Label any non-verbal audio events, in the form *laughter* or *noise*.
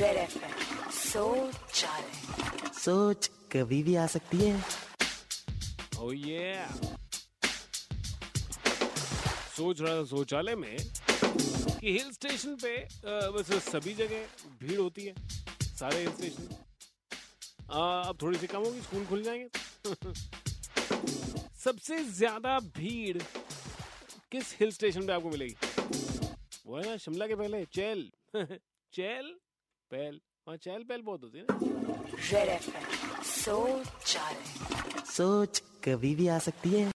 Red FM सोच सोच कभी भी आ सकती है। Oh yeah. सोच रहा था शौचालय में कि हिल स्टेशन पे वैसे सभी जगह भीड़ होती है सारे हिल स्टेशन। आ, अब थोड़ी सी कम होगी स्कूल खुल जाएँगे। *laughs* सबसे ज़्यादा भीड़ किस हिल स्टेशन पे आपको मिलेगी? वो है ना शिमला के पहले चैल। *laughs* चैल? पहल वहाँ चहल पहल बहुत होती है ना? सोच कभी भी आ सकती है।